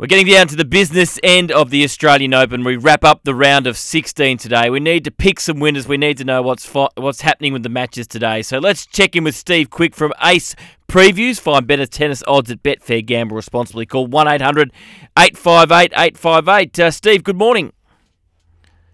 We're getting down to the business end of the Australian Open. We wrap up the round of 16 today. We need to pick some winners. We need to know what's fo- what's happening with the matches today. So let's check in with Steve Quick from Ace Previews. Find better tennis odds at Betfair. Gamble responsibly. Call 1 800 858 858. Uh, Steve, good morning.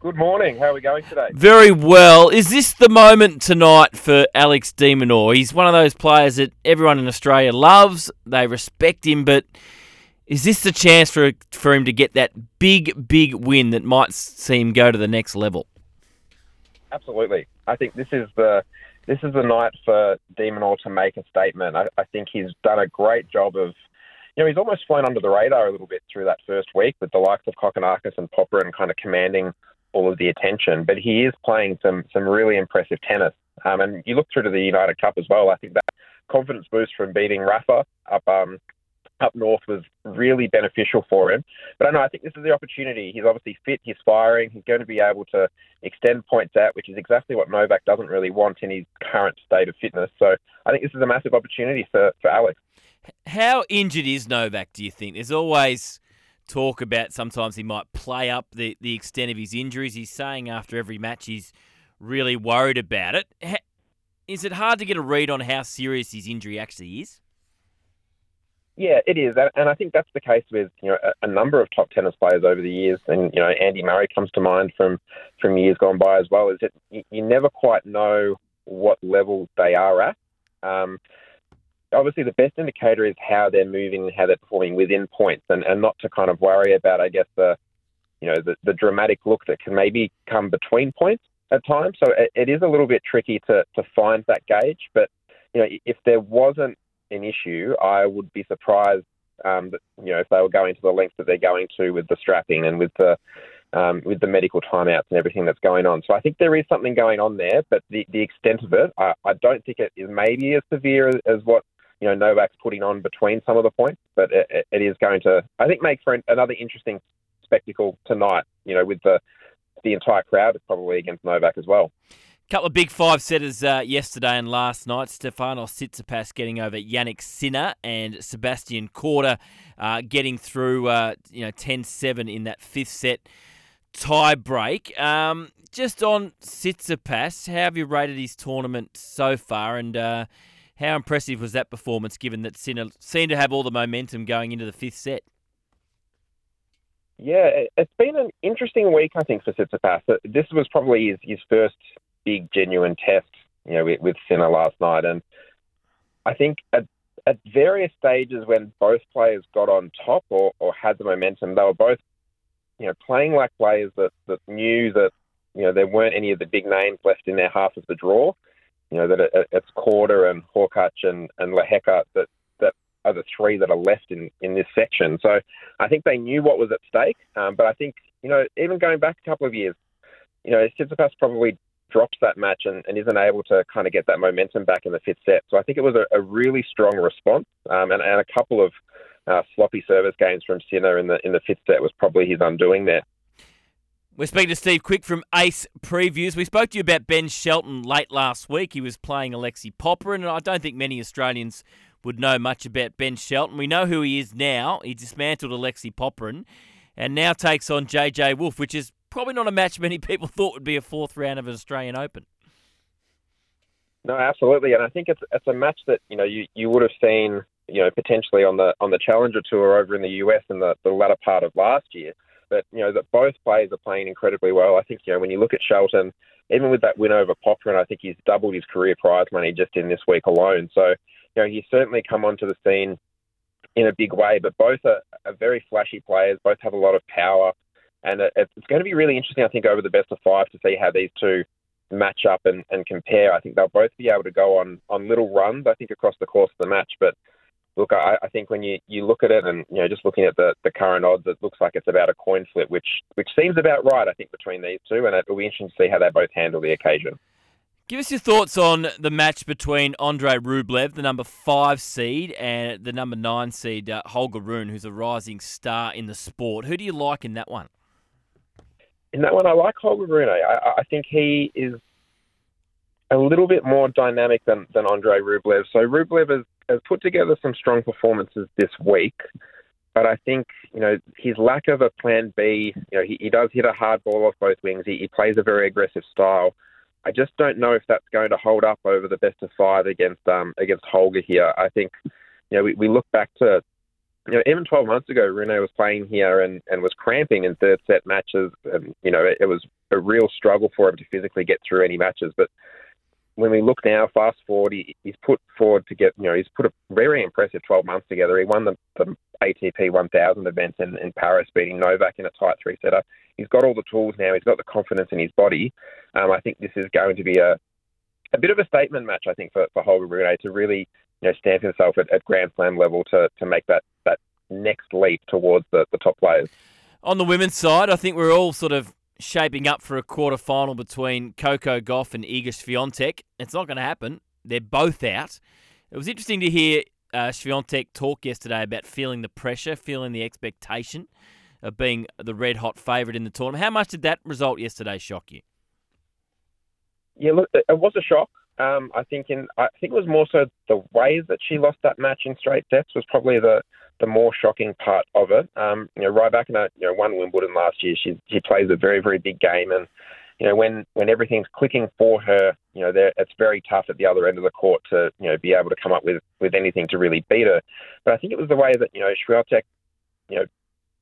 Good morning. How are we going today? Very well. Is this the moment tonight for Alex de Minaur? He's one of those players that everyone in Australia loves. They respect him, but is this the chance for for him to get that big, big win that might see him go to the next level? Absolutely. I think this is the this is the night for de Minaur to make a statement. I, I think he's done a great job of, you know, he's almost flown under the radar a little bit through that first week with the likes of Kokkinakis and Popper and kind of commanding all of the attention. But he is playing some some really impressive tennis. Um, and you look through to the United Cup as well. I think that confidence boost from beating Rafa up um, up north was really beneficial for him. But I know I think this is the opportunity. He's obviously fit, he's firing, he's going to be able to extend points out, which is exactly what Novak doesn't really want in his current state of fitness. So I think this is a massive opportunity for, for Alex. How injured is Novak, do you think? There's always talk about sometimes he might play up the, the extent of his injuries. He's saying after every match he's really worried about it. Is it hard to get a read on how serious his injury actually is? Yeah, it is, and I think that's the case with you know a, number of top tennis players over the years, and you know Andy Murray comes to mind from from years gone by as well. Is that you never quite know what level they are at. Um, obviously, the best indicator is how they're moving, and how they're performing within points, and, and not to kind of worry about, I guess, the you know the, the dramatic look that can maybe come between points at times. So it, it is a little bit tricky to to find that gauge, but you know if there wasn't an issue, I would be surprised um, that you know if they were going to the lengths that they're going to with the strapping and with the um, with the medical timeouts and everything that's going on. So I think there is something going on there, but the, the extent of it, I, I don't think it is maybe as severe as, as what you know Novak's putting on between some of the points, but it, it is going to I think make for an, another interesting spectacle tonight. You know, with the the entire crowd is probably against Novak as well. Couple of big five setters uh, yesterday and last night. Stefanos Tsitsipas getting over Jannik Sinner and Sebastian Korda uh, getting through, uh, you know, 10-7 in that fifth set tie break. Um, just on Tsitsipas, how have you rated his tournament so far, and uh, how impressive was that performance? Given that Sinner seemed to have all the momentum going into the fifth set. Yeah, it's been an interesting week, I think, for Tsitsipas. This was probably his, his first big, genuine test, you know, with, with Sinner last night. And I think at, at various stages when both players got on top or, or had the momentum, they were both, you know, playing like players that, that knew that, you know, there weren't any of the big names left in their half of the draw. You know, that it, it's Korda and Hurkacz and, and Lehecka that, that are the three that are left in, in this section. So I think they knew what was at stake. Um, but I think, you know, even going back a couple of years, you know, Tsitsipas probably drops that match and, and, isn't able to kind of get that momentum back in the fifth set. So I think it was a, a really strong response um, and, and, a couple of uh, sloppy service games from Sinner in the in the fifth set was probably his undoing there. We're speaking to Steve Quick from Ace Previews. We spoke to you about Ben Shelton late last week. He was playing Alexei Popyrin, and I don't think many Australians would know much about Ben Shelton. We know who he is now. He dismantled Alexei Popyrin and now takes on JJ Wolf, which is probably not a match many people thought would be a fourth round of an Australian Open. No, absolutely, and I think it's it's a match that you know you, you would have seen you know potentially on the on the Challenger Tour over in the US in the, the latter part of last year. But you know that both players are playing incredibly well. I think you know when you look at Shelton, even with that win over Popyrin, I think he's doubled his career prize money just in this week alone. So you know he's certainly come onto the scene in a big way. But both are, are very flashy players. Both have a lot of power. And it's going to be really interesting, I think, over the best of five to see how these two match up and, and compare. I think they'll both be able to go on, on little runs, I think, across the course of the match. But look, I, I think when you, you look at it and you know just looking at the, the current odds, it looks like it's about a coin flip, which which seems about right. I think between these two, and it'll be interesting to see how they both handle the occasion. Give us your thoughts on the match between Andre Rublev, the number five seed, and the number nine seed uh, Holger Rune, who's a rising star in the sport. Who do you like in that one? In that one, I like Holger Rune. I, I think he is a little bit more dynamic than, than Andrei Rublev. So Rublev has, has put together some strong performances this week, but I think you know his lack of a plan B. You know he, he does hit a hard ball off both wings. He, he plays a very aggressive style. I just don't know if that's going to hold up over the best of five against um, against Holger here. I think you know we, we look back to you know even 12 months ago, Rune was playing here and, and was cramping in third set matches, and you know it, it was a real struggle for him to physically get through any matches. But when we look now, fast forward, he, he's put forward to get, you know, he's put a very impressive 12 months together. He won the, the ATP 1000 event in, in Paris, beating Novak in a tight three setter. He's got all the tools now. He's got the confidence in his body. Um, I think this is going to be a, a bit of a statement match, I think, for, for Holger Rune to really, you know, stamp himself at, at Grand Slam level to, to make that, that next leap towards the, the top players. On the women's side, I think we're all sort of shaping up for a quarter final between Coco Gauff and Iga Swiatek. It's not going to happen. They're both out. It was interesting to hear uh, Swiatek talk yesterday about feeling the pressure, feeling the expectation of being the red hot favourite in the tournament. How much did that result yesterday shock you? Yeah, look, it was a shock. Um, I think in I think it was more so the way that she lost that match in straight sets was probably the the more shocking part of it. Um, you know, Rybakina, you know, won Wimbledon last year. She she plays a very very big game, and you know when when everything's clicking for her, you know, it's very tough at the other end of the court to you know be able to come up with with anything to really beat her. But I think it was the way that you know Swiatek, you know,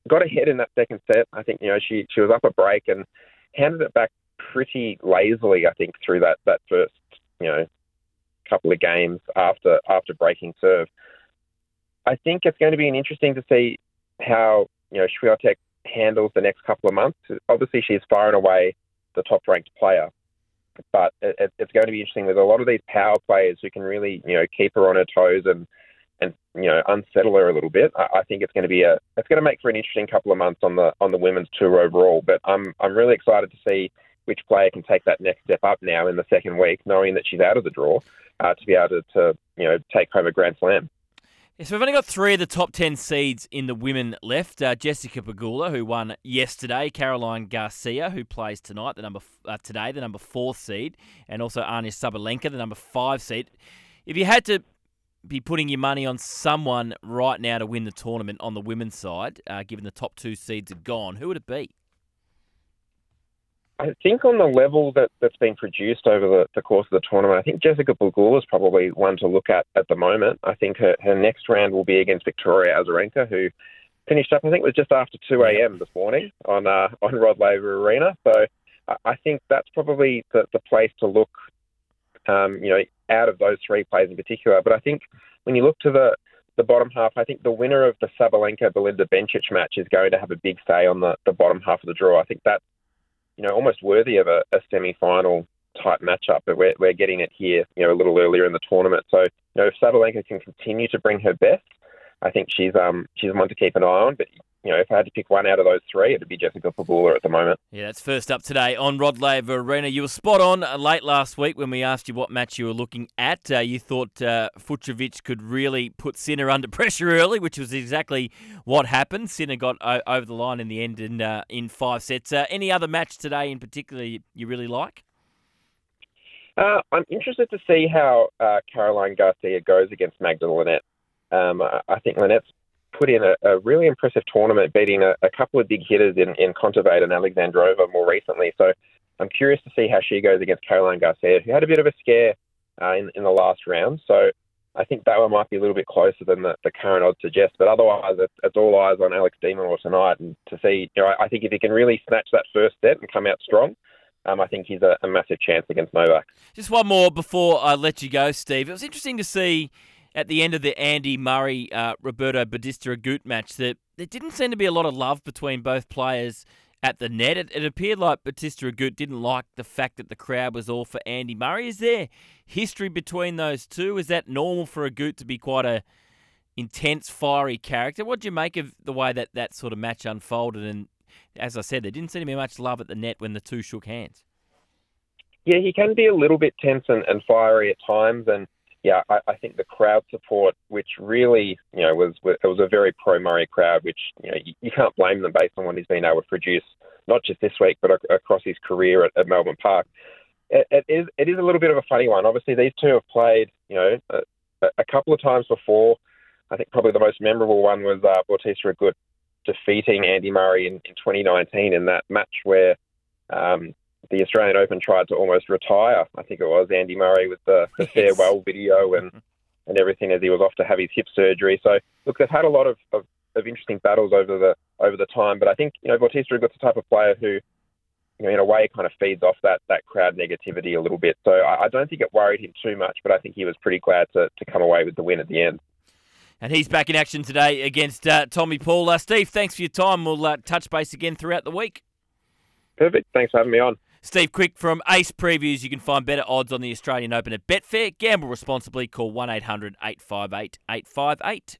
got ahead in that second set. I think you know she she was up a break and handed it back pretty lazily. I think through that that first you know couple of games after after breaking serve. I think it's going to be interesting to see how you know Swiatek handles the next couple of months. Obviously, she's far and away the top ranked player, but it, it's going to be interesting with a lot of these power players who can really you know keep her on her toes and and you know unsettle her a little bit. I, I think it's going to be a it's going to make for an interesting couple of months on the on the women's tour overall. But I'm I'm really excited to see which player can take that next step up now in the second week, knowing that she's out of the draw, uh, to be able to, to you know take home a Grand Slam. Yeah, so we've only got three of the top 10 seeds in the women left. Uh, Jessica Pegula, who won yesterday, Caroline Garcia, who plays tonight, the number uh, today, the number four seed, and also Anya Sabalenka, the number five seed. If you had to be putting your money on someone right now to win the tournament on the women's side, uh, given the top two seeds are gone, who would it be? I think on the level that, that's been produced over the, the course of the tournament, I think Jessica Pegula is probably one to look at at the moment. I think her, her next round will be against Victoria Azarenka, who finished up, I think it was just after 2 a.m. this morning on uh, on Rod Laver Arena. So I think that's probably the, the place to look, um, you know, out of those three players in particular. But I think when you look to the, the bottom half, I think the winner of the Sabalenka Belinda Bencic match is going to have a big say on the, the bottom half of the draw. I think that you know, almost worthy of a, a semi-final type matchup, but we're, we're getting it here, you know, a little earlier in the tournament. So, you know, if Sabalenka can continue to bring her best, I think she's um she's one to keep an eye on. But you know, if I had to pick one out of those three, it'd be Jessica Pegula at the moment. Yeah, that's first up today on Rod Laver Arena. You were spot on uh, late last week when we asked you what match you were looking at. Uh, you thought uh, could really put Sinner under pressure early, which was exactly what happened. Sinner got o- over the line in the end in, uh, in five sets. Uh, any other match today in particular you, really like? Uh, I'm interested to see how Caroline Garcia goes against Magda Linette. Um, I think Linette's put in a, a really impressive tournament, beating a, a, couple of big hitters in, in Kontaveit and Alexandrova more recently. So I'm curious to see how she goes against Caroline Garcia, who had a bit of a scare uh, in, in the last round. So I think that one might be a little bit closer than the, the current odds suggest. But otherwise, it's, it's all eyes on Alex de Minaur tonight. And to see, you know, I, I think if he can really snatch that first set and come out strong, um, I think he's a, a massive chance against Novak. Just one more before I let you go, Steve. It was interesting to see at the end of the Andy Murray uh, Roberto Bautista Agut match that there didn't seem to be a lot of love between both players at the net. It, it appeared like Bautista Agut didn't like the fact that the crowd was all for Andy Murray. Is there history between those two? Is that normal for Agut to be quite a intense, fiery character. What do you make of the way that that sort of match unfolded? And as I said, there didn't seem to be much love at the net when the two shook hands. Yeah, he can be a little bit tense and, and fiery at times, and yeah, I, I, think the crowd support, which really, you know, was it was a very pro Murray crowd, which you know you, you, can't blame them based on what he's been able to produce, not just this week, but across his career at, at Melbourne Park. It, it is it is a little bit of a funny one. Obviously, these two have played, you know, a, a couple of times before. I think probably the most memorable one was uh, Bautista Agut defeating Andy Murray in, in 2019 in that match where um, the Australian Open tried to almost retire. I think it was Andy Murray with the, the farewell video and and everything as he was off to have his hip surgery. So look, they've had a lot of, of, of interesting battles over the over the time. But I think you know Bautista Agut's the type of player who, you know, in a way, kind of feeds off that that crowd negativity a little bit. So I, I don't think it worried him too much. But I think he was pretty glad to to come away with the win at the end. And he's back in action today against uh, Tommy Paul. Uh, Steve, thanks for your time. We'll uh, touch base again throughout the week. Perfect. Thanks for having me on. Steve Quick from Ace Previews. You can find better odds on the Australian Open at Betfair. Gamble responsibly. Call 1 800 858 858.